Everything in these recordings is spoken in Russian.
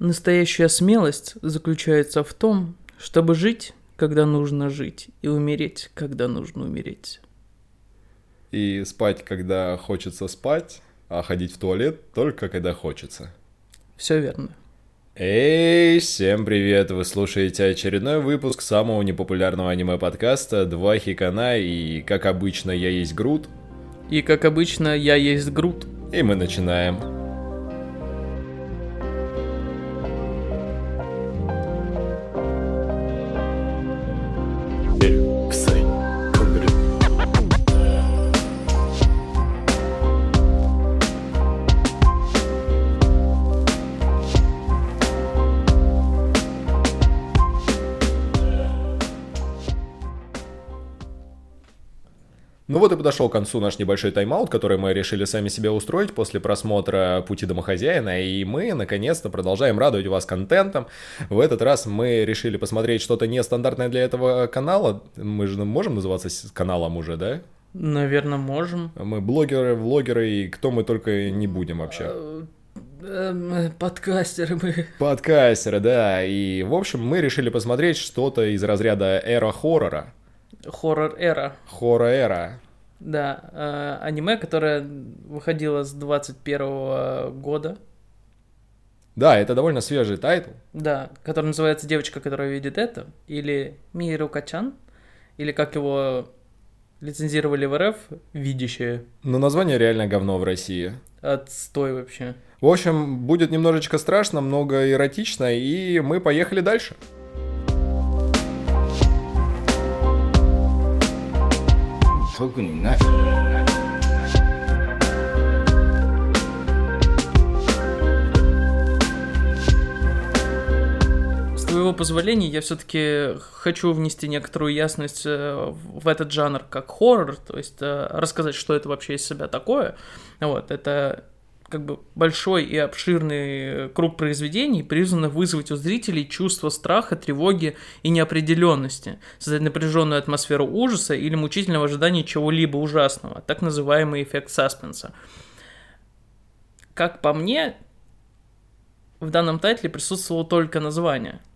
Настоящая смелость заключается в том, чтобы жить, когда нужно жить, и умереть, когда нужно умереть. И спать, когда хочется спать, а ходить в туалет только когда хочется. Все верно. Эй, всем привет! Вы слушаете очередной выпуск самого непопулярного аниме-подкаста «Два хикана» и, как обычно, я есть Грут. И, как обычно, я есть Грут. И мы начинаем. Ну вот и подошел к концу наш небольшой тайм-аут, который мы решили сами себе устроить после просмотра «Пути домохозяина», и мы, наконец-то, продолжаем радовать вас контентом. В этот раз мы решили посмотреть что-то нестандартное для этого канала. Мы же можем называться каналом уже, да? Наверное, можем. Мы блогеры, влогеры и кто мы только не будем вообще. Э, эм, подкастеры мы. Подкастеры, да. И, в общем, мы решили посмотреть что-то из разряда эра хоррора. Хоррор-эра. Хоррор-эра. Да, э, аниме, которое выходило с 21 года. Да, это довольно свежий тайтл. Да, который называется «Девочка, которая видит это», или Миеруко-чан, или как его лицензировали в РФ, «Видящее». Но название реально говно в России. Отстой вообще. В общем, будет немножечко страшно, много эротично, и мы поехали дальше. Дальше. 特にない С твоего позволения, я все-таки хочу внести некоторую ясность э, в этот жанр как хоррор, то есть э, рассказать, что это вообще из себя такое. Вот, это как бы большой и обширный круг произведений, призванных вызвать у зрителей чувство страха, тревоги и неопределенности, создать напряженную атмосферу ужаса или мучительного ожидания чего-либо ужасного, так называемый эффект саспенса. Как по мне, в данном тайтле присутствовало только название –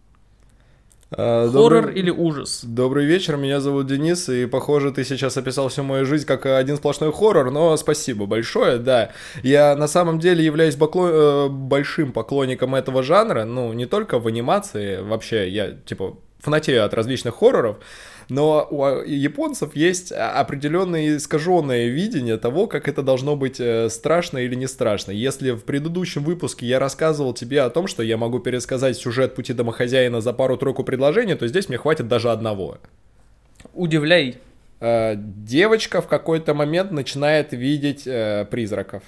Хоррор добрый... или ужас? Добрый вечер, меня зовут Денис, и похоже, ты сейчас описал всю мою жизнь как один сплошной хоррор, но спасибо большое, да. Я на самом деле являюсь поклон... Э, большим поклонником этого жанра, ну, не только в анимации, вообще, я, типа, фанатею от различных хорроров, но у японцев есть определенное искаженное видение того, как это должно быть э, страшно или не страшно. Если в предыдущем выпуске я рассказывал тебе о том, что я могу пересказать сюжет пути домохозяина за пару-тройку предложений, то здесь мне хватит даже одного. Удивляй. Э, девочка в какой-то момент начинает видеть э, призраков.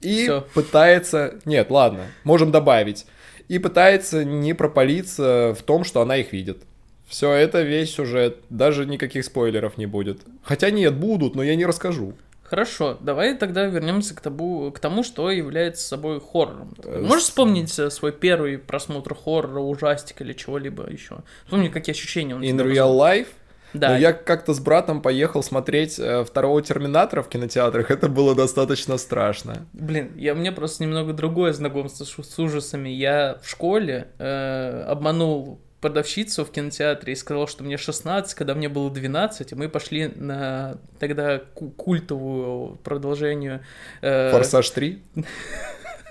И Всё. пытается... Нет, ладно, можем добавить. И пытается не пропалиться в том, что она их видит. Все, это весь сюжет. Даже никаких спойлеров не будет. Хотя нет, будут, но я не расскажу. Хорошо, давай тогда вернемся к, табу, к тому, что является собой хоррором. Э, Можешь вспомнить э, свой первый просмотр хоррора, ужастика или чего-либо еще? Вспомни, какие ощущения он In real life? Да. Но я как-то с братом поехал смотреть э, второго Терминатора в кинотеатрах, это было достаточно страшно. Блин, я, меня просто немного другое знакомство с, с ужасами. Я в школе э, обманул продавщицу в кинотеатре и сказал, что мне 16, когда мне было 12, и мы пошли на тогда культовую продолжение... Э... Форсаж 3?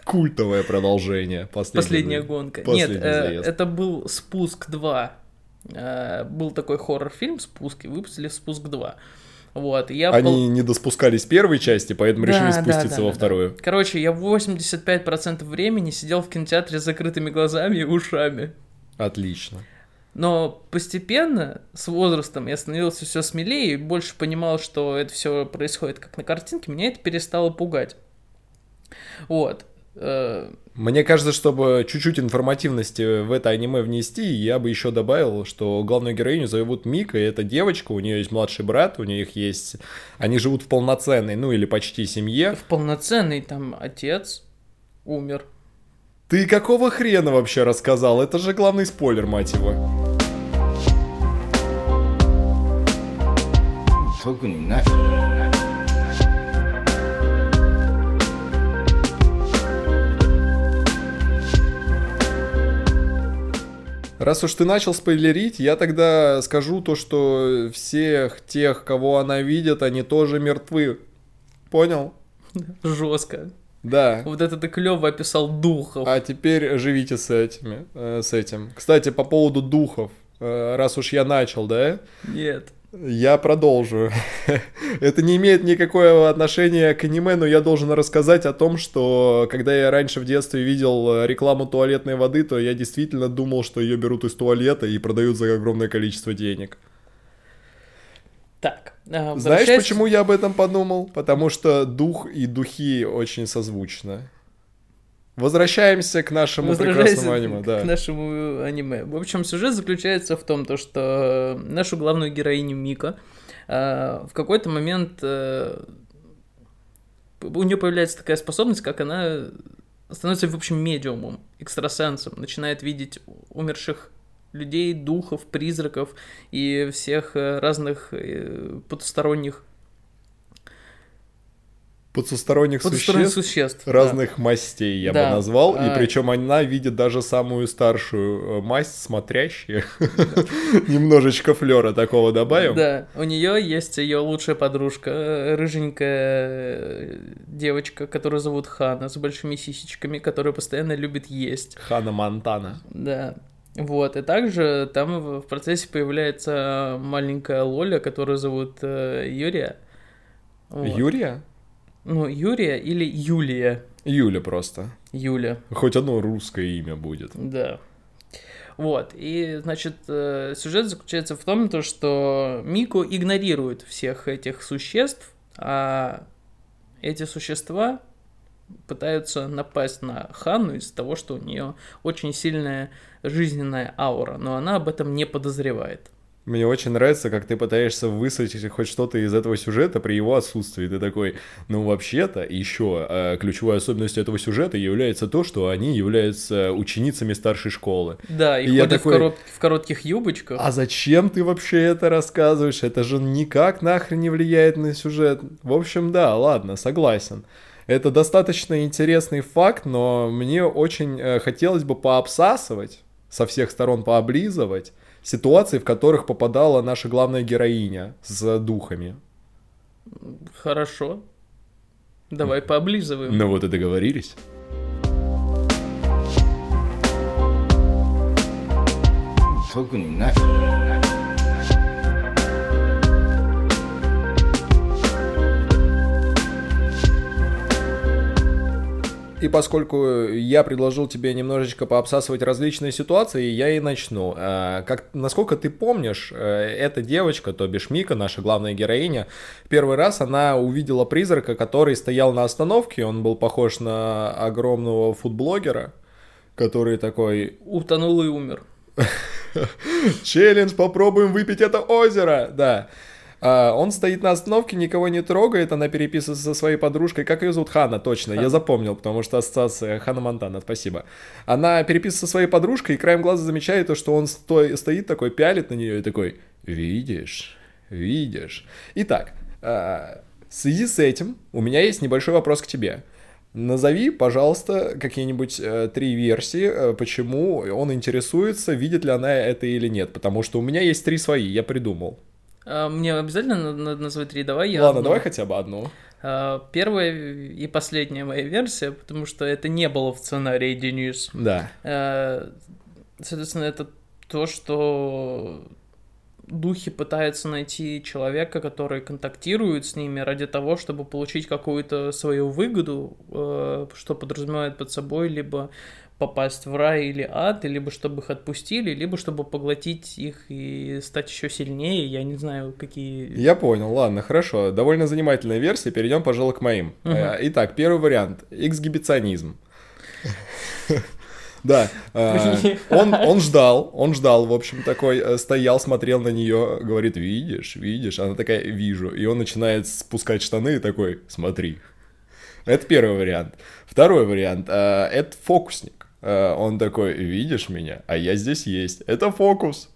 Культовое продолжение. Последняя гонка. Нет, э, это был «Спуск 2». Э, был такой хоррор-фильм «Спуск», и выпустили «Спуск 2». Вот, я Они пол... не доспускались первой части, поэтому да, решили спуститься да, да, во да, вторую. Да. Короче, я 85% времени сидел в кинотеатре с закрытыми глазами и ушами. Отлично. Но постепенно, с возрастом, я становился все смелее и больше понимал, что это все происходит как на картинке, меня это перестало пугать. Вот. Э, Мне кажется, чтобы чуть-чуть информативности в это аниме внести, я бы еще добавил, что главную героиню зовут Мика, и это девочка, у нее есть младший брат, у них есть... Они живут в полноценной, ну или почти семье. В полноценной там отец умер. Ты какого хрена вообще рассказал? Это же главный спойлер, мать его. 特にない。 Раз уж ты начал спойлерить, я тогда скажу то, что всех тех, кого она видит, они тоже мертвы. Понял? Жестко. Да. Вот это ты клево описал духов. А теперь живите с этими, э, с этим. Кстати, по поводу духов, э, раз уж я начал, да? Нет. Я продолжу. Это не имеет никакого отношения к аниме, но я должен рассказать о том, что когда я раньше в детстве видел рекламу туалетной воды, то я действительно думал, что ее берут из туалета и продают за огромное количество денег. А, Знаешь, возвращаясь- почему я об этом подумал? Потому что дух и духи очень созвучно. Возвращаемся к нашему прекрасному аниме, к да. нашему аниме. В общем, сюжет заключается в том, то, что нашу главную героиню Мика а, в какой-то момент э, у нее появляется такая способность, как она становится, в общем, медиумом, экстрасенсом, начинает видеть умерших людей, духов, призраков и всех э, разных э, потусторонних, потусторонних существ существ. да. разных мастей, я Да. бы назвал. И А. причем она видит даже самую старшую э, масть, смотрящую. Немножечко флера такого добавим. Да, у нее есть ее лучшая подружка, рыженькая девочка, которую зовут Хана, с большими сисечками, которая постоянно любит есть. Хана Монтана. Да. Вот, и также там в процессе появляется маленькая Лоля, которую зовут э, Юрия. Вот. Юрия? Ну, Юрия или Юлия. Юля просто. Юля. Хоть одно русское имя будет. Да. Вот, и, значит, э, сюжет заключается в том, то, что Мику игнорирует всех этих существ, а эти существа пытаются напасть на Ханну из-за того, что у нее очень сильная жизненная аура, но она об этом не подозревает. Мне очень нравится, как ты пытаешься высветить хоть что-то из этого сюжета при его отсутствии. Ты такой, ну вообще-то еще э, ключевой особенностью этого сюжета является то, что они являются ученицами старшей школы. Да, и, И ходят такой, в, корот- в коротких юбочках. А зачем ты вообще это рассказываешь? Это же никак нахрен не влияет на сюжет. В общем, да, ладно, согласен. Это достаточно интересный факт, но мне очень э, хотелось бы пообсасывать, со всех сторон пооблизывать ситуации, в которых попадала наша главная героиня с духами. Хорошо. Давай пооблизываем. Ну вот и договорились. Только не нафиг. И поскольку я предложил тебе немножечко пообсасывать различные ситуации, я и начну. А, Как, насколько ты помнишь, э, эта девочка, то бишь Мика, наша главная героиня, первый раз она увидела призрака, который стоял на остановке, он был похож на огромного фудблогера, который такой, Утонул и умер. челлендж, попробуем выпить это озеро, да. А, он стоит на остановке, никого не трогает, она переписывается со своей подружкой. Как ее зовут? Хана, точно, я запомнил, потому что ассоциация Хана Монтана, спасибо. Она переписывается со своей подружкой и краем глаза замечает то, что он сто- стоит такой, пялит на нее и такой, видишь, видишь. Итак, а, в связи с этим у меня есть небольшой вопрос к тебе. Назови, пожалуйста, какие-нибудь э, три версии, э, почему он интересуется, видит ли она это или нет. Потому что у меня есть три свои, я придумал. А, Мне обязательно надо, назвать три, давай я Ладно, одну. давай хотя бы одну. А, Первая и последняя моя версия, потому что это не было в сценарии Денис. Да. Э, Соответственно, это то, что духи пытаются найти человека, который контактирует с ними ради того, чтобы получить какую-то свою выгоду, что подразумевает под собой либо попасть в рай или ад, либо чтобы их отпустили, либо чтобы поглотить их и стать еще сильнее. Я не знаю, какие... Я понял, ладно, хорошо. Довольно занимательная версия, перейдем, пожалуй, к моим. Э, Итак, первый вариант. Эксгибиционизм. Да, э, он, он ждал, он ждал, в общем, такой, э, стоял, смотрел на нее, говорит, видишь, видишь, она такая, вижу, и он начинает спускать штаны и такой, смотри. Это первый вариант. Второй вариант, э, это фокусник. Э, Он такой, видишь меня, а я здесь есть. Это фокус.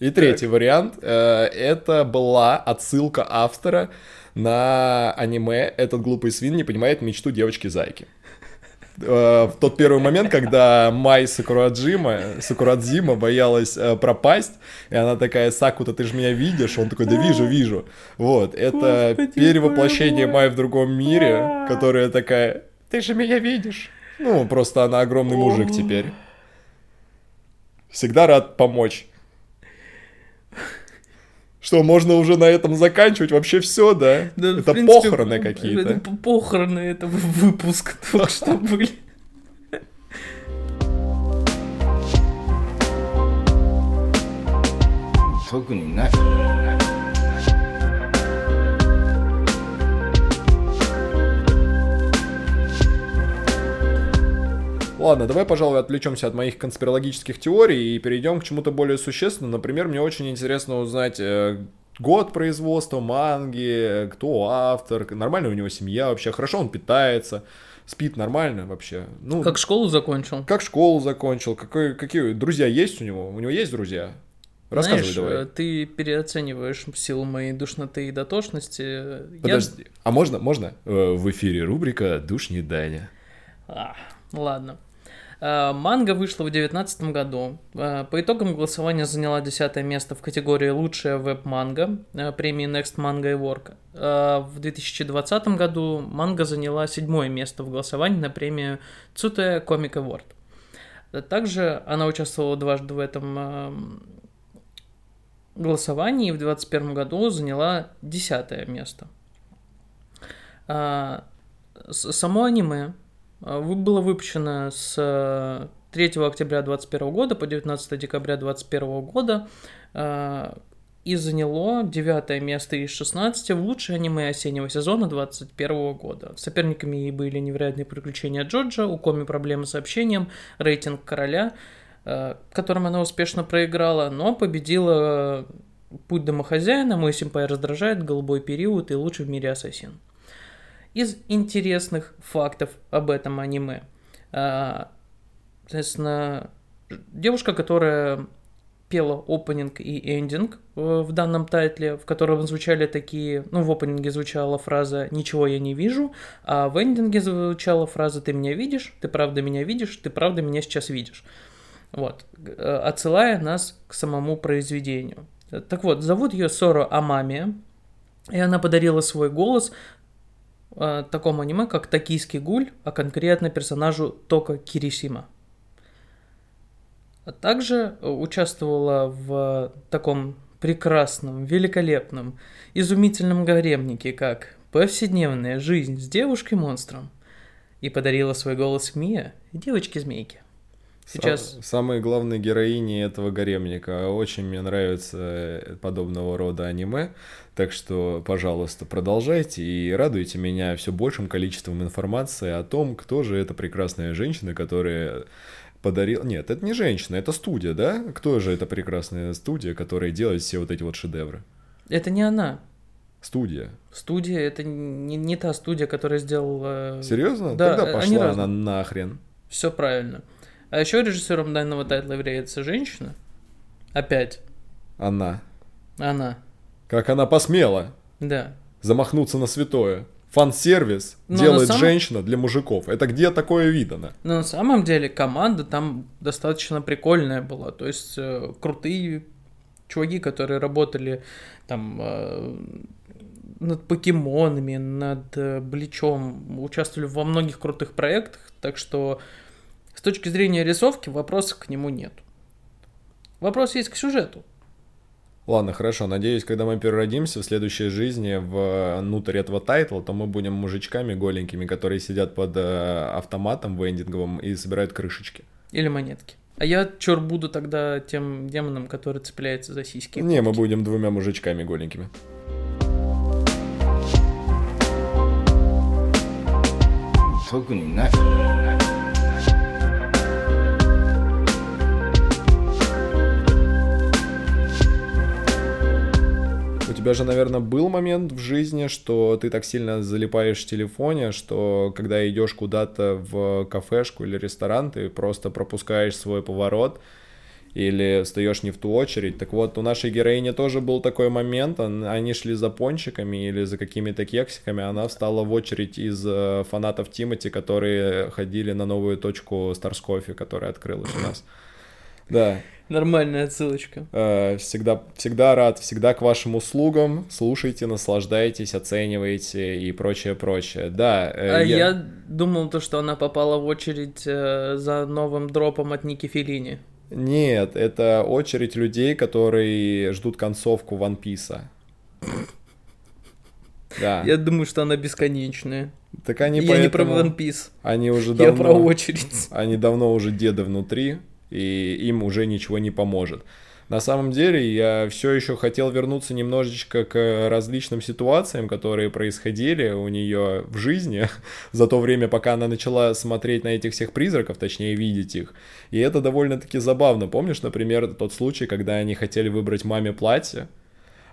И третий вариант, э, это была отсылка автора на аниме «Этот глупый свин не понимает мечту девочки-зайки». э, в тот первый момент, когда Май Сакураджима, Сакурадзима боялась пропасть, и она такая, Сакута, ты же меня видишь? Он такой, да вижу, вижу. Вот, это Господи, перевоплощение. Май в другом мире, которая такая, ты же меня видишь? Ну, просто она огромный мужик теперь. Всегда рад помочь. Что, можно уже на этом заканчивать? Вообще все, да? да это принципе, похороны какие-то. Это похороны, это выпуск только что были. Только не нафиг. Ладно, давай, пожалуй, отвлечемся от моих конспирологических теорий и перейдем к чему-то более существенному. Например, мне очень интересно узнать э, год производства манги, кто автор, нормально у него семья вообще, хорошо он питается, спит нормально вообще. Ну, Как школу закончил. как школу закончил, какой, какие друзья есть у него? У него есть друзья? Рассказывай Знаешь, давай. э, ты переоцениваешь силу моей душноты и дотошности. Я- Подожди, а можно, можно? Э, В эфире рубрика «Душ не Даня». А, ладно. А, Манга вышла в 2019 году. А, По итогам голосования заняла 10 место в категории «Лучшая веб-манга» а, премии Next Manga Award. А В 2020 году манга заняла седьмое место в голосовании на премию Tsute Comic Award. Также она участвовала дважды в этом голосовании и в 2021 году заняла десятое место. Само аниме было выпущено с э, 3 октября 2021 года по 19 декабря 2021 года а, и заняло девятое место из 16 в лучшее аниме осеннего сезона 2021 года. Соперниками ей были «Невероятные приключения Джорджа», «У Коми проблемы с общением», «Рейтинг короля», э, которым она успешно проиграла, но победила э, «Путь домохозяина», «Мой симпай раздражает», «Голубой период» и «Лучший в мире ассасин». Из интересных фактов об этом аниме. А, Соответственно, девушка, которая пела опенинг и эндинг в данном тайтле, в котором звучали такие, ну, в опенинге звучала фраза «Ничего я не вижу», а в эндинге звучала фраза «Ты меня видишь, ты правда меня видишь, ты правда меня сейчас видишь». Вот, э, отсылая нас к самому произведению. Так вот, зовут ее Соро Амами, и она подарила свой голос э, такому аниме, как «Токийский гуль», а конкретно персонажу Тока Кирисима. А также участвовала в таком прекрасном, великолепном, изумительном гаремнике, как «Повседневная жизнь с девушкой-монстром» и подарила свой голос Мия, девочке-змейке. Сейчас Сам- самые главные героини этого гаремника. Очень мне нравится подобного рода аниме. Так что, пожалуйста, продолжайте и радуйте меня все большим количеством информации о том, кто же эта прекрасная женщина, которая подарила... Нет, это не женщина, это студия, да? Кто же эта прекрасная студия, которая делает все вот эти вот шедевры? это не она. Студия. Студия это не, не та студия, которая сделала... Серьезно? Да, Тогда э, пошла она нахрен. Все правильно. А еще режиссером данного тайтла является женщина. Опять. Она. Она. Как она посмела Да. замахнуться на святое. Фан-сервис делает самом- женщина для мужиков. Это где такое видано? Но на самом деле команда там достаточно прикольная была. То есть э, крутые чуваки, которые работали там э, над покемонами, над э, Бличом, участвовали во многих крутых проектах. Так что с точки зрения рисовки вопросов к нему нет. Вопрос есть к сюжету. Ладно, хорошо. Надеюсь, когда мы переродимся в следующей жизни внутрь этого тайтла, то мы будем мужичками голенькими, которые сидят под э, автоматом вендинговым и собирают крышечки. Или монетки. А я чер буду тогда тем демоном, который цепляется за сиськи. Не, мы будем двумя мужичками голенькими. Только не нафиг. Тебя же, наверное, был момент в жизни, что ты так сильно залипаешь в телефоне, что когда идешь куда-то в кафешку или ресторан, ты просто пропускаешь свой поворот или встаешь не в ту очередь. Так вот, у нашей героини тоже был такой момент, он- они шли за пончиками или за какими-то кексиками, она встала в очередь из э, фанатов Тимати, которые ходили на новую точку Stars Coffee, которая открылась у нас. Да, Нормальная отсылочка. э, всегда, всегда рад, всегда к вашим услугам. Слушайте, наслаждайтесь, оценивайте и прочее, прочее. Да, э, А я... думал то, что она попала в очередь э, за новым дропом от Ники Филини. Нет, это очередь людей, которые ждут концовку One Piece. Да. Я думаю, что она бесконечная. Так они я не про поэтому- One Piece. Они уже Я давно... про очередь. Они давно уже деды внутри, и им уже ничего не поможет. На самом деле, я все еще хотел вернуться немножечко к различным ситуациям, которые происходили у нее в жизни за то время, пока она начала смотреть на этих всех призраков, точнее видеть их. И это довольно-таки забавно. Помнишь, например, тот случай, когда они хотели выбрать маме платье?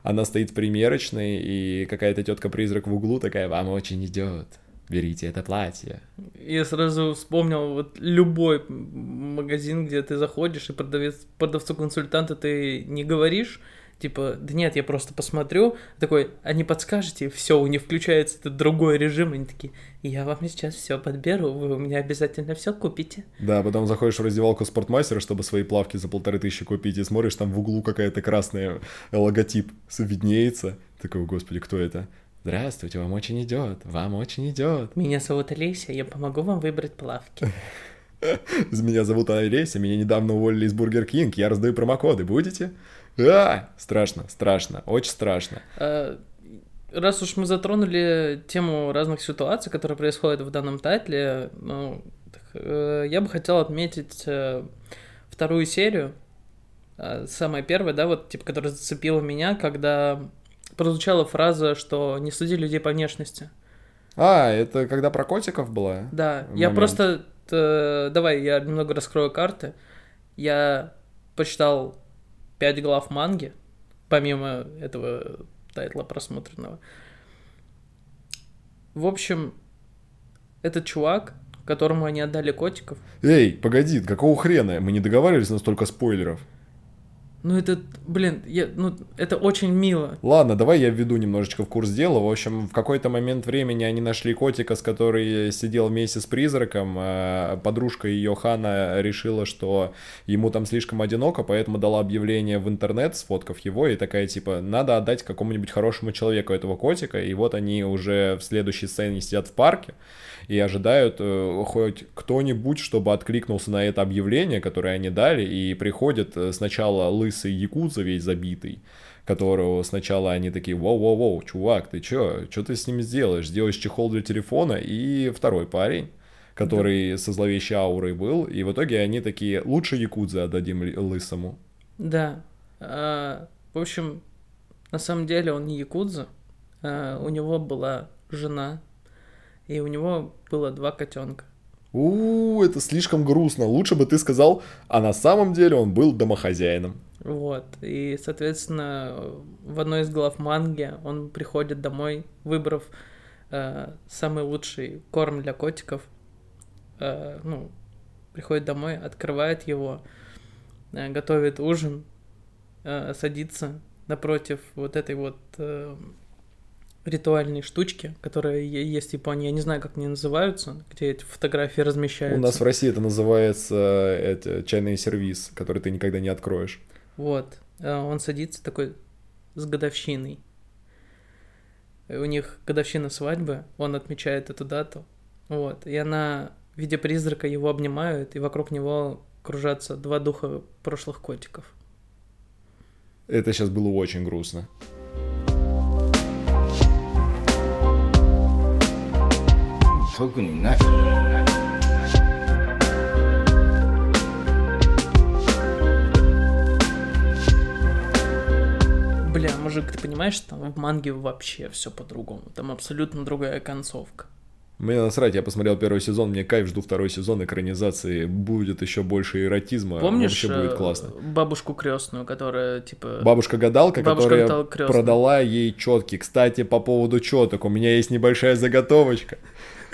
Она стоит в примерочной, и какая-то тетка-призрак в углу такая, вам очень идет. Берите это платье. Я сразу вспомнил вот любой магазин, где ты заходишь, и продавец, продавцу-консультанту ты не говоришь, типа, да нет, я просто посмотрю, такой, а не подскажете, все, у них включается этот другой режим, они такие, я вам сейчас все подберу, вы у меня обязательно все купите. Да, потом заходишь в раздевалку спортмастера, чтобы свои плавки за полторы тысячи купить, и смотришь, там в углу какая-то красная логотип виднеется. Такой, «О, господи, кто это? Здравствуйте, вам очень идет, вам очень идет. Меня зовут Олеся, я помогу вам выбрать плавки. Меня зовут Олеся, меня недавно уволили из Бургер Кинг, я раздаю промокоды, будете? А, страшно, страшно, очень страшно. А, Раз уж мы затронули тему разных ситуаций, которые происходят в данном тайтле, ну, э, я бы хотел отметить э, вторую серию, э, самая первая, да, вот, типа, которая зацепила меня, когда прозвучала фраза, что не суди людей по внешности. А, это когда про котиков была? Да, я момент. просто... э, давай, я немного раскрою карты. Я почитал пять глав манги, помимо этого тайтла просмотренного. В общем, этот чувак, которому они отдали котиков, Эй, погоди, какого хрена? Мы не договаривались на столько спойлеров. Ну это, блин, я, ну это очень мило. Ладно, давай я введу немножечко в курс дела. В общем, в какой-то момент времени они нашли котика, с который сидел вместе с призраком. А Подружка ее Хана решила, что ему там слишком одиноко, поэтому дала объявление в интернет, сфоткав его, и такая типа, надо отдать какому-нибудь хорошему человеку этого котика. И вот они уже в следующей сцене сидят в парке и ожидают э, хоть кто-нибудь, чтобы откликнулся на это объявление, которое они дали, и приходит э, сначала лысый якудза весь забитый, которого сначала они такие, воу-воу-воу, чувак, ты чё, что ты с ним сделаешь? Сделаешь чехол для телефона, и второй парень, который со зловещей аурой был, и в итоге они такие, лучше якудза отдадим лысому. Да. А, в общем, на самом деле он не якудза. А, у него была жена, и у него было два котенка. у это слишком грустно. Лучше бы ты сказал, а на самом деле он был домохозяином. Вот. И, соответственно, в одной из глав манги он приходит домой, выбрав э, самый лучший корм для котиков. Э, ну, приходит домой, открывает его, э, готовит ужин, э, садится напротив вот этой вот э, ритуальной штучки, которая е- есть в Японии. Я не знаю, как они называются, где эти фотографии размещаются. У нас в России это называется э, это, чайный сервис, который ты никогда не откроешь. Вот. э, Он садится такой с годовщиной. У них годовщина свадьбы, он отмечает эту дату. Вот. И она в виде призрака его обнимают, и вокруг него кружатся два духа прошлых котиков. Это сейчас было очень грустно. 特にない Бля, мужик, ты понимаешь, что там в манге вообще все по-другому. Там абсолютно другая концовка. Мне насрать, я посмотрел первый сезон, мне кайф, жду второй сезон экранизации, будет еще больше эротизма, Помнишь вообще будет э, классно. бабушку крестную, которая типа. Бабушка-гадалка, Бабушка которая гадалка крестная. продала ей четки. Кстати, по поводу четок, у меня есть небольшая заготовочка.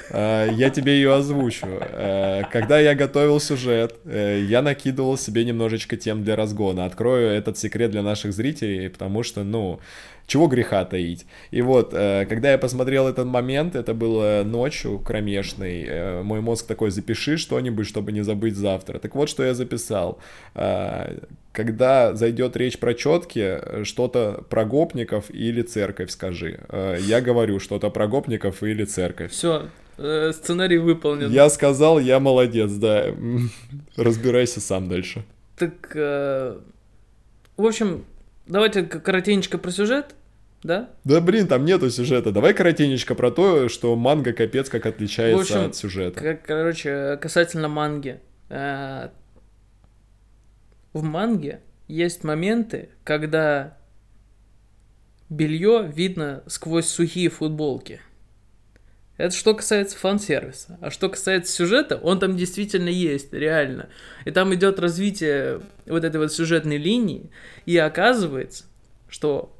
Э, Я тебе ее озвучу. Э, Когда я готовил сюжет, э, я накидывал себе немножечко тем для разгона. Открою этот секрет для наших зрителей, потому что, ну, чего греха таить. И вот, э, когда я посмотрел этот момент, это было ночью кромешной, э, мой мозг такой, запиши что-нибудь, чтобы не забыть завтра. Так вот, что я записал. Э, Когда зайдет речь про четки, что-то про гопников или церковь скажи. Я говорю что-то про гопников или церковь. Все, сценарий выполнен. Я сказал, я молодец, да. Разбирайся сам дальше. Так, в общем, давайте коротенечко про сюжет, да? Да блин, там нету сюжета. Давай коротенечко про то, что манга капец как отличается В общем, от сюжета. К- Короче, касательно манги. Э, В манге есть моменты, когда белье видно сквозь сухие футболки. Это что касается фан-сервиса. А что касается сюжета, он там действительно есть, реально. И там идет развитие вот этой вот сюжетной линии, и оказывается, что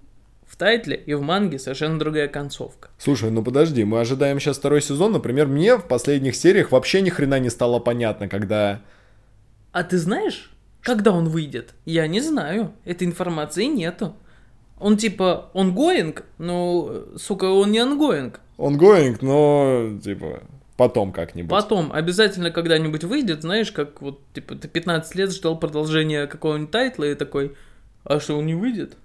в тайтле и в манге совершенно другая концовка. Слушай, ну подожди, мы ожидаем сейчас второй сезон. Например, мне в последних сериях вообще ни хрена не стало понятно, когда... А ты знаешь, когда он выйдет? Я не знаю. Этой информации нету. Он типа ongoing, но, сука, он не ongoing. Ongoing, но, типа, потом как-нибудь. Потом обязательно когда-нибудь выйдет, знаешь, как вот, типа, ты 15 лет ждал продолжения какого-нибудь тайтла и такой, а что, он не выйдет?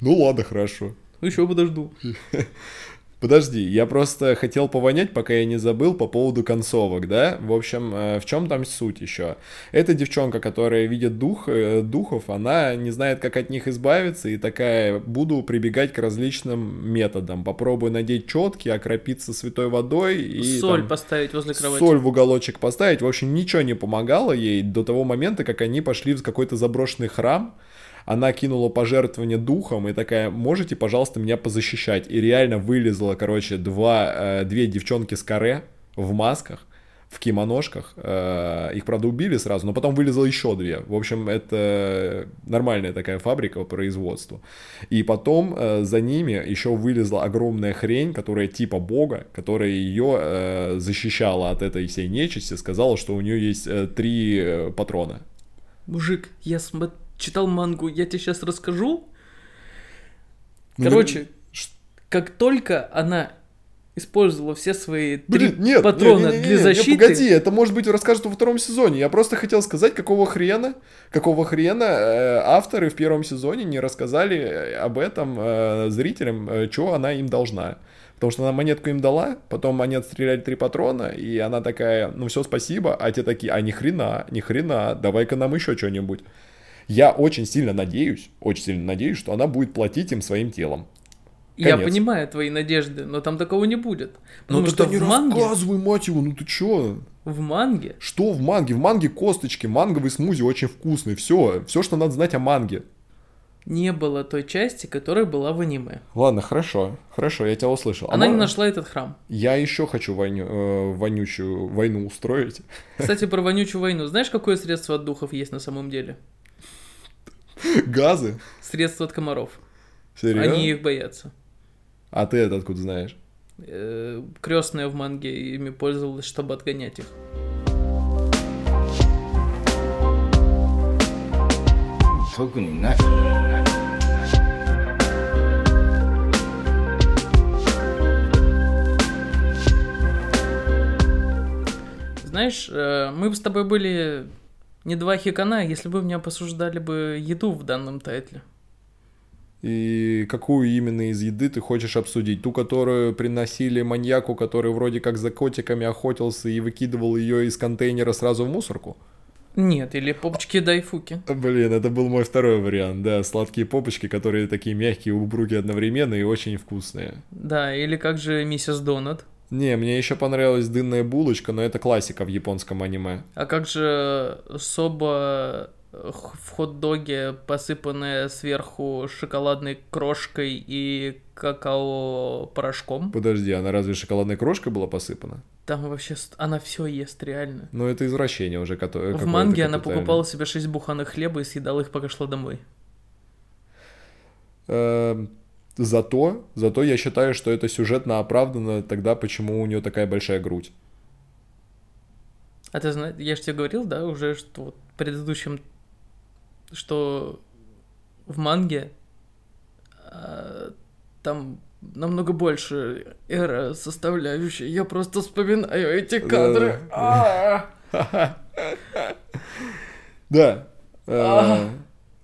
Ну ладно, хорошо. Еще подожду. Подожди, я просто хотел повонять, пока я не забыл по поводу концовок, да? В общем, э, в чем там суть еще? Эта девчонка, которая видит дух, э, духов, она не знает, как от них избавиться, и такая, буду прибегать к различным методам. Попробую надеть четки, окропиться святой водой и... Соль там, поставить возле кровати. соль в уголочек поставить. В общем, ничего не помогало ей до того момента, как они пошли в какой-то заброшенный храм. Она кинула пожертвование духом и такая, можете, пожалуйста, меня позащищать. И реально вылезла, короче, два, э, две девчонки с каре в масках, в кимоножках. Э, их, правда, убили сразу, но потом вылезло еще две. В общем, это нормальная такая фабрика по производству. И потом э, за ними еще вылезла огромная хрень, которая типа бога, которая ее защищала от этой всей нечисти, сказала, что у нее есть три патрона. Мужик, я смо- читал мангу, я тебе сейчас расскажу. Короче, как только она использовала все свои три Блин, нет, патрона не, не, не, для защиты, погоди, это может быть расскажут во втором сезоне. Я просто хотел сказать, какого хрена, какого хрена э, авторы в первом сезоне не рассказали э, об этом э, зрителям, что она им должна. Потому что она монетку им дала, потом они отстреляли три патрона, и она такая, ну все, спасибо, а те такие, а ни хрена, ни хрена, давай-ка нам еще что-нибудь. Я очень сильно надеюсь, очень сильно надеюсь, что она будет платить им своим телом. я конец. понимаю твои надежды, но там такого не будет. Ну что не в манге, рассказывай, мать его, ну ты чё? в манге Что в манге? В манге косточки, манговый смузи очень вкусный. Все, все, что надо знать о манге. не было той части, которая была в аниме. Ладно, хорошо, хорошо, я тебя услышал. А Она не мо- нашла этот храм. Я еще хочу войну, э, вонючую войну устроить. Кстати, про вонючую войну. Знаешь, какое средство от духов есть на самом деле? Газы? Средства от комаров. Серьезно? Они их боятся. А ты это откуда знаешь? Э, Крестная в манге ими пользовалась, чтобы отгонять их. Знаешь, э, мы с тобой были не два хикана, если бы меня посуждали бы еду в данном тайтле. И какую именно из еды ты хочешь обсудить? Ту, которую приносили маньяку, который вроде как за котиками охотился и выкидывал ее из контейнера сразу в мусорку? Нет, или попочки дайфуки. Блин, это был мой второй вариант, да, сладкие попочки, которые такие мягкие, упруги одновременно и очень вкусные. Да, или как же миссис Донат. Не, мне еще понравилась дынная булочка, но это классика в японском аниме. А как же соба х- в хот-доге, посыпанная сверху шоколадной крошкой и какао-порошком? Подожди, она разве шоколадной крошкой была посыпана? Там вообще она все ест, реально. Ну, это извращение уже, которое... В манге она покупала себе 6 буханок хлеба и съедала их, пока шла домой. Зато, зато я считаю, что это сюжетно оправдано тогда, почему у нее такая большая грудь. А ты знаешь, я же тебе говорил, да, уже, что вот в предыдущем, что в манге а, там намного больше эра составляющая. Я просто вспоминаю эти кадры. А! Да.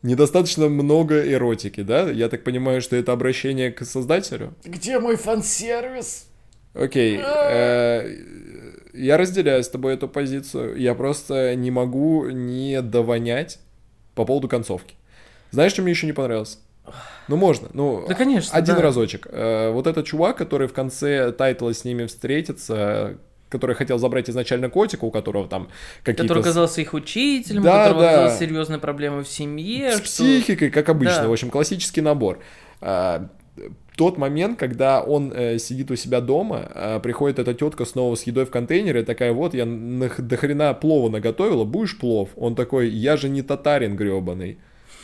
А. Недостаточно много эротики, да? Я так понимаю, что это обращение к создателю? Где мой фан-сервис? Окей. э, Я разделяю с тобой эту позицию. Я просто не могу не довонять по поводу концовки. Знаешь, что мне еще не понравилось? Ну, можно. Ну, Да, конечно, один да. разочек. Э, Вот этот чувак, который в конце тайтла с ними встретится, который хотел забрать изначально котика, у которого там какие-то... Который оказался их учителем, Да, у которого да. оказалась серьезные проблемы в семье. с что- психикой, как обычно. Да. В общем, классический набор. А, Тот момент, когда он э, сидит у себя дома, а, приходит эта тетка снова с едой в контейнере, такая, вот, я до хрена плова наготовила, будешь плов? Он такой, я же не татарин гребаный.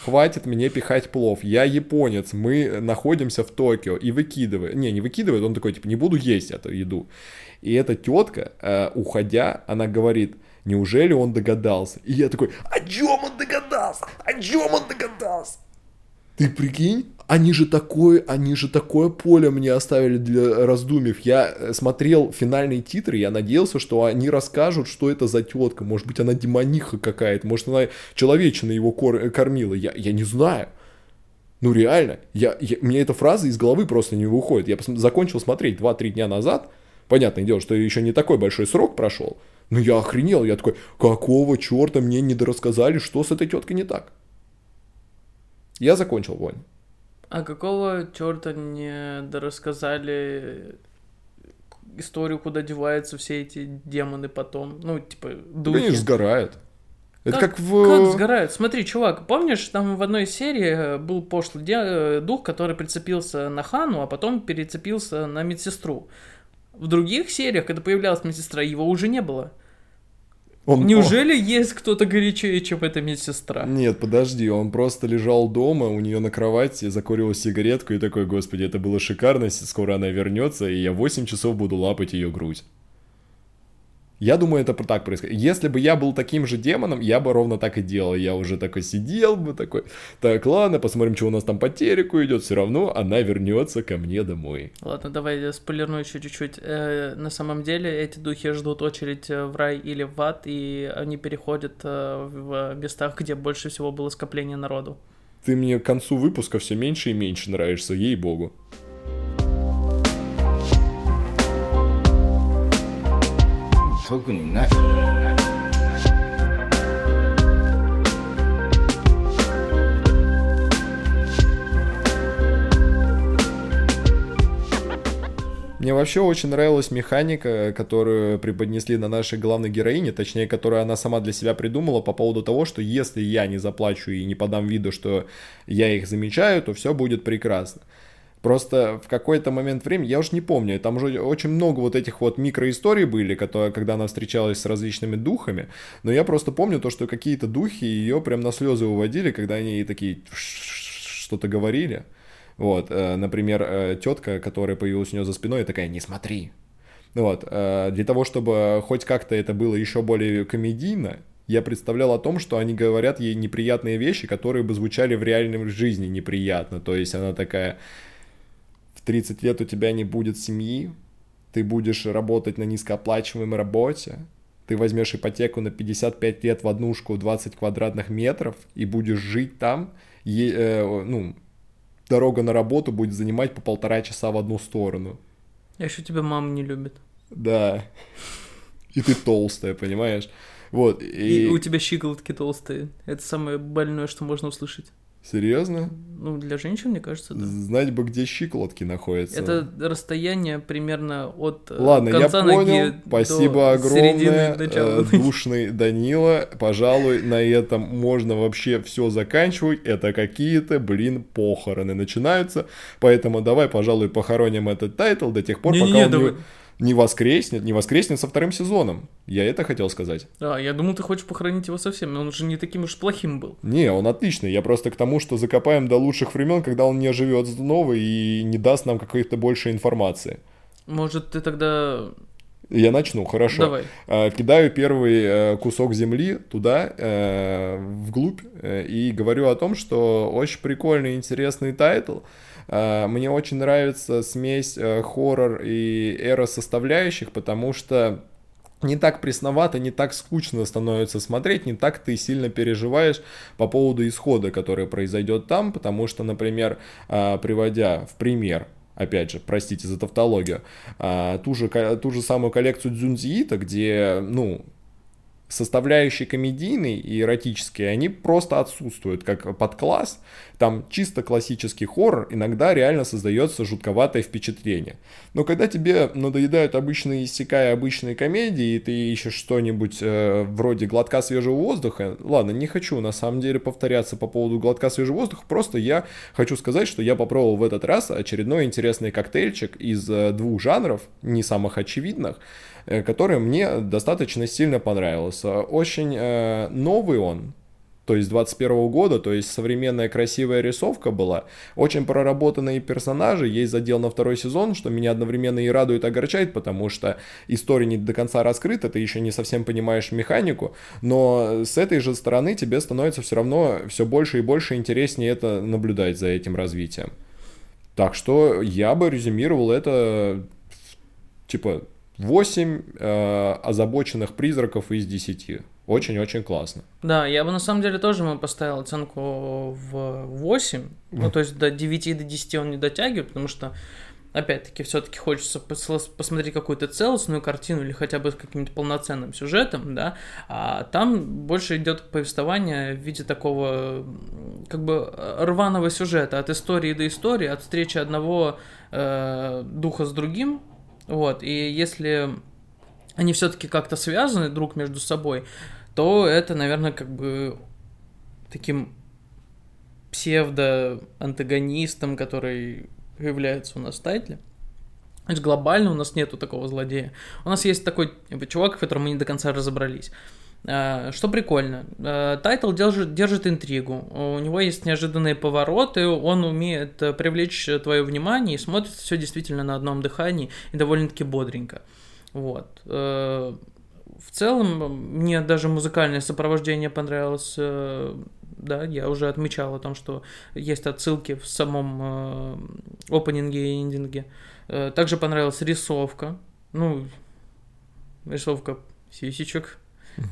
Хватит мне пихать плов. Я японец, мы находимся в Токио. И выкидывает. Не, не выкидывает, он такой, типа, не буду есть эту еду. И эта тетка, э, уходя, она говорит, неужели он догадался? И я такой, о чем он догадался? О чем он догадался? Ты прикинь, они же такое, они же такое поле мне оставили для раздумьев. Я э, смотрел финальные титры, я надеялся, что они расскажут, что это за тетка. Может быть, она демониха какая-то, может, она человечина его кор- э, кормила. Я, я не знаю. Ну реально, я, я, мне эта фраза из головы просто не выходит. Я посм- закончил смотреть 2-3 дня назад. Понятное дело, что еще не такой большой срок прошел. Но я охренел, я такой, какого черта мне не дорассказали, что с этой теткой не так? Я закончил вонь. А какого черта не дорассказали историю, куда деваются все эти демоны потом? Ну, типа, духи. они же сгорают. Это как, в... Как сгорают? Смотри, чувак, помнишь, там в одной серии э, был пошлый де- э, дух, который прицепился на Хану, а потом перецепился на медсестру. В других сериях, когда появлялась медсестра, его уже не было. Он- Неужели есть кто-то горячее, чем эта медсестра? Нет, подожди, он просто лежал дома, у нее на кровати, закурил сигаретку и такой, господи, это было шикарно, скоро она вернется, и я 8 часов буду лапать ее грудь. Я думаю, это так происходит. Если бы я был таким же демоном, я бы ровно так и делал. Я уже такой сидел бы, такой, так, ладно, посмотрим, что у нас там по телеку идет. Все равно она вернется ко мне домой. Ладно, давай я спойлерну еще чуть-чуть. Э, на самом деле эти духи ждут очередь э, в рай или в ад, и они переходят э, в местах, где больше всего было скопление народу. Ты мне к концу выпуска все меньше и меньше нравишься, ей-богу. 特にない Мне вообще очень нравилась механика, которую преподнесли на нашей главной героине, точнее, которую она сама для себя придумала по поводу того, что если я не заплачу и не подам виду, что я их замечаю, то все будет прекрасно. Просто в какой-то момент времени, я уж не помню, там уже очень много вот этих вот микроисторий были, которые, когда она встречалась с различными духами, но я просто помню то, что какие-то духи ее прям на слезы уводили, когда они ей такие что-то говорили. Вот, э, например, э, тетка, которая появилась у нее за спиной, такая, не смотри. Вот, э, для того, чтобы хоть как-то это было еще более комедийно, я представлял о том, что они говорят ей неприятные вещи, которые бы звучали в реальной жизни неприятно. То есть она такая, 30 лет у тебя не будет семьи, ты будешь работать на низкооплачиваемой работе, ты возьмешь ипотеку на 55 лет в однушку 20 квадратных метров и будешь жить там, е- э, ну, дорога на работу будет занимать по полтора часа в одну сторону. А еще тебя мама не любит. Да. И ты толстая, понимаешь? Вот, И... и... у тебя щиколотки толстые. Это самое больное, что можно услышать. Серьезно? Ну, для женщин, мне кажется, да. Знать бы, где щиколотки находятся. Это расстояние примерно от э, Ладно, я конца понял. ноги Спасибо до середины огромное. э, ноги. Душный Данила. Пожалуй, на этом можно вообще все заканчивать. Это какие-то, блин, похороны начинаются. Поэтому давай, пожалуй, похороним этот тайтл до тех пор, Не-не-не, пока он давай. не... не воскреснет, не воскреснет со вторым сезоном. Я это хотел сказать. А, я думал, ты хочешь похоронить его совсем, но он же не таким уж плохим был. Не, он отличный. Я просто к тому, что закопаем до лучших времен, когда он не оживет снова и не даст нам какой-то больше информации. Может, ты тогда... Я начну, хорошо. Давай. Э, Кидаю первый э, кусок земли туда, э, вглубь, э, и говорю о том, что очень прикольный, интересный тайтл. Э, Мне очень нравится смесь э, хоррор и эра составляющих, потому что не так пресновато, не так скучно становится смотреть, не так ты сильно переживаешь по поводу исхода, который произойдет там, потому что, например, э, приводя в пример опять же, простите за тавтологию, ту, же, ту же самую коллекцию Дзюнзиита, где, ну, составляющие комедийные и эротические, они просто отсутствуют как подкласс. Там чисто классический хоррор, иногда реально создается жутковатое впечатление. Но когда тебе надоедают обычные иссякая обычные комедии, и ты ищешь что-нибудь э, вроде глотка свежего воздуха, ладно, не хочу на самом деле повторяться по поводу глотка свежего воздуха, просто я хочу сказать, что я попробовал в этот раз очередной интересный коктейльчик из э, двух жанров, не самых очевидных, который мне достаточно сильно понравился. Очень э, новый он, то есть 21 года, то есть современная красивая рисовка была, очень проработанные персонажи, есть задел на второй сезон, что меня одновременно и радует, и огорчает, потому что история не до конца раскрыта, ты еще не совсем понимаешь механику, но с этой же стороны тебе становится все равно все больше и больше интереснее это наблюдать за этим развитием. Так что я бы резюмировал это типа 8 э, озабоченных призраков из 10. Очень-очень классно. Да, я бы на самом деле тоже ему поставил оценку в 8. Ну, то есть до 9 и до 10 он не дотягивает, потому что, опять-таки, все-таки хочется пос- посмотреть какую-то целостную картину или хотя бы с каким-то полноценным сюжетом, да, а там больше идет повествование в виде такого, как бы, э, рваного сюжета, от истории до истории, от встречи одного э, духа с другим, вот, и если они все-таки как-то связаны друг между собой, то это, наверное, как бы таким псевдо-антагонистом, который появляется у нас в тайтле. Значит, глобально у нас нету такого злодея. У нас есть такой типа, чувак, в котором мы не до конца разобрались. А, Что прикольно, а, тайтл держит, держит интригу, у него есть неожиданные повороты, он умеет э, привлечь твое внимание и смотрит все действительно на одном дыхании и довольно-таки бодренько. Вот. Э, В целом, мне даже музыкальное сопровождение понравилось. э, Да, я уже отмечал о том, что есть отсылки в самом э, опенинге и эндинге. Э, Также понравилась рисовка. Ну, рисовка сисечек,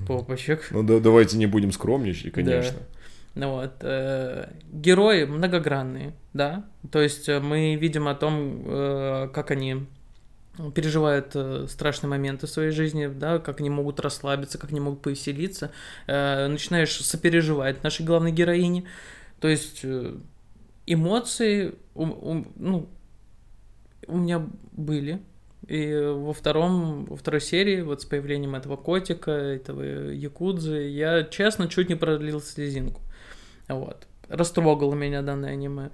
попочек. Ну да, давайте не будем скромничать, конечно. Ну вот. э, Герои многогранные, да. То есть э, мы видим о том, э, как они переживают э, страшные моменты в своей жизни, да, как они могут расслабиться, как они могут повеселиться. Э, Начинаешь сопереживать нашей главной героине. То есть эмоции, у- у- ну, у меня были. И во втором, во второй серии, вот с появлением этого котика, этого якудзы, я честно чуть не пролил слезинку. Вот. Растрогало меня данное аниме.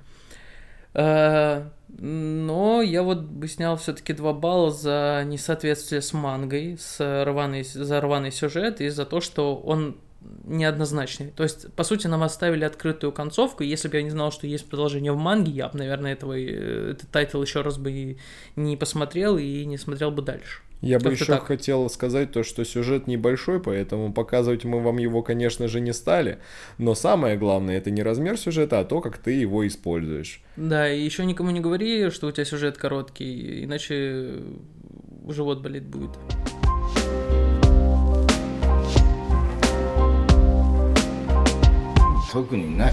Э, Но я вот бы снял все-таки 2 балла за несоответствие с мангой, с рваный, за рваный сюжет и за то, что он неоднозначный. То есть, по сути, нам оставили открытую концовку. Если бы я не знал, что есть продолжение в манге, я бы, наверное, этого, и- этот title еще раз бы и не посмотрел и не смотрел бы дальше. Я бы еще так. хотел сказать то, что сюжет небольшой, поэтому показывать мы вам его, конечно же, не стали. Но самое главное, это не размер сюжета, а то, как ты его используешь. Да, и еще никому не говори, что у тебя сюжет короткий, иначе живот болеть будет. "特にない」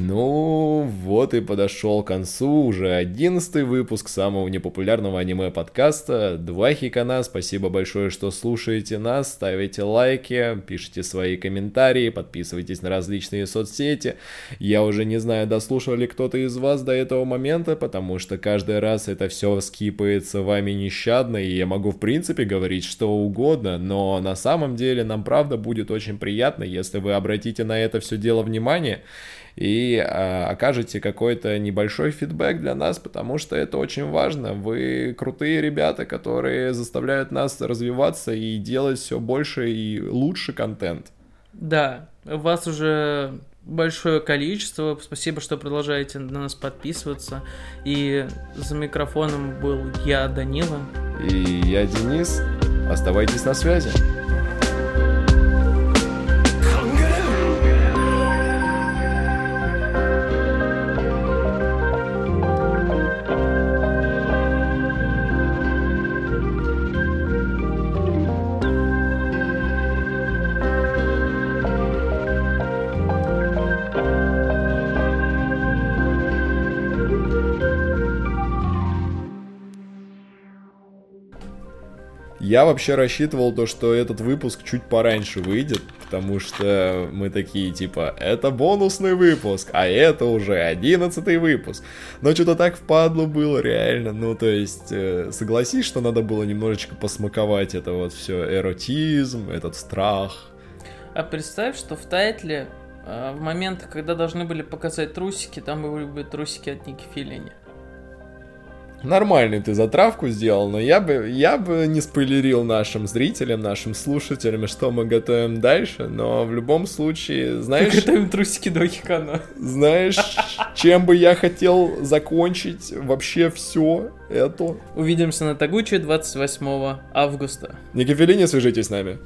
Ну, вот и подошел к концу уже одиннадцатый выпуск самого непопулярного аниме-подкаста. Два Хикана, спасибо большое, что слушаете нас, ставите лайки, пишите свои комментарии, подписывайтесь на различные соцсети. Я уже не знаю, дослушал ли кто-то из вас до этого момента, потому что каждый раз это все скипается вами нещадно, и я могу в принципе говорить что угодно, но на самом деле нам правда будет очень приятно, если вы обратите на это все дело внимание, и а, окажете какой-то небольшой фидбэк для нас, потому что это очень важно. Вы крутые ребята, которые заставляют нас развиваться и делать все больше и лучше контент. Да, вас уже большое количество. Спасибо, что продолжаете на нас подписываться. И за микрофоном был я, Данила. И я, Денис. Оставайтесь на связи. Я вообще рассчитывал то, что этот выпуск чуть пораньше выйдет, потому что мы такие, типа, это бонусный выпуск, а это уже одиннадцатый выпуск. Но что-то так впадло было, реально. Ну, то есть, э, согласись, что надо было немножечко посмаковать это вот все эротизм, этот страх. А представь, что в тайтле э, в момент, когда должны были показать трусики, там были бы трусики от Ники Филини. Нормальный ты затравку сделал, но я бы, я бы не спойлерил нашим зрителям, нашим слушателям, что мы готовим дальше, но в любом случае, знаешь... Мы готовим трусики до Хикана. Знаешь, чем бы я хотел закончить вообще все это? Увидимся на Тагуче 28 августа. Никифелини, свяжитесь с нами.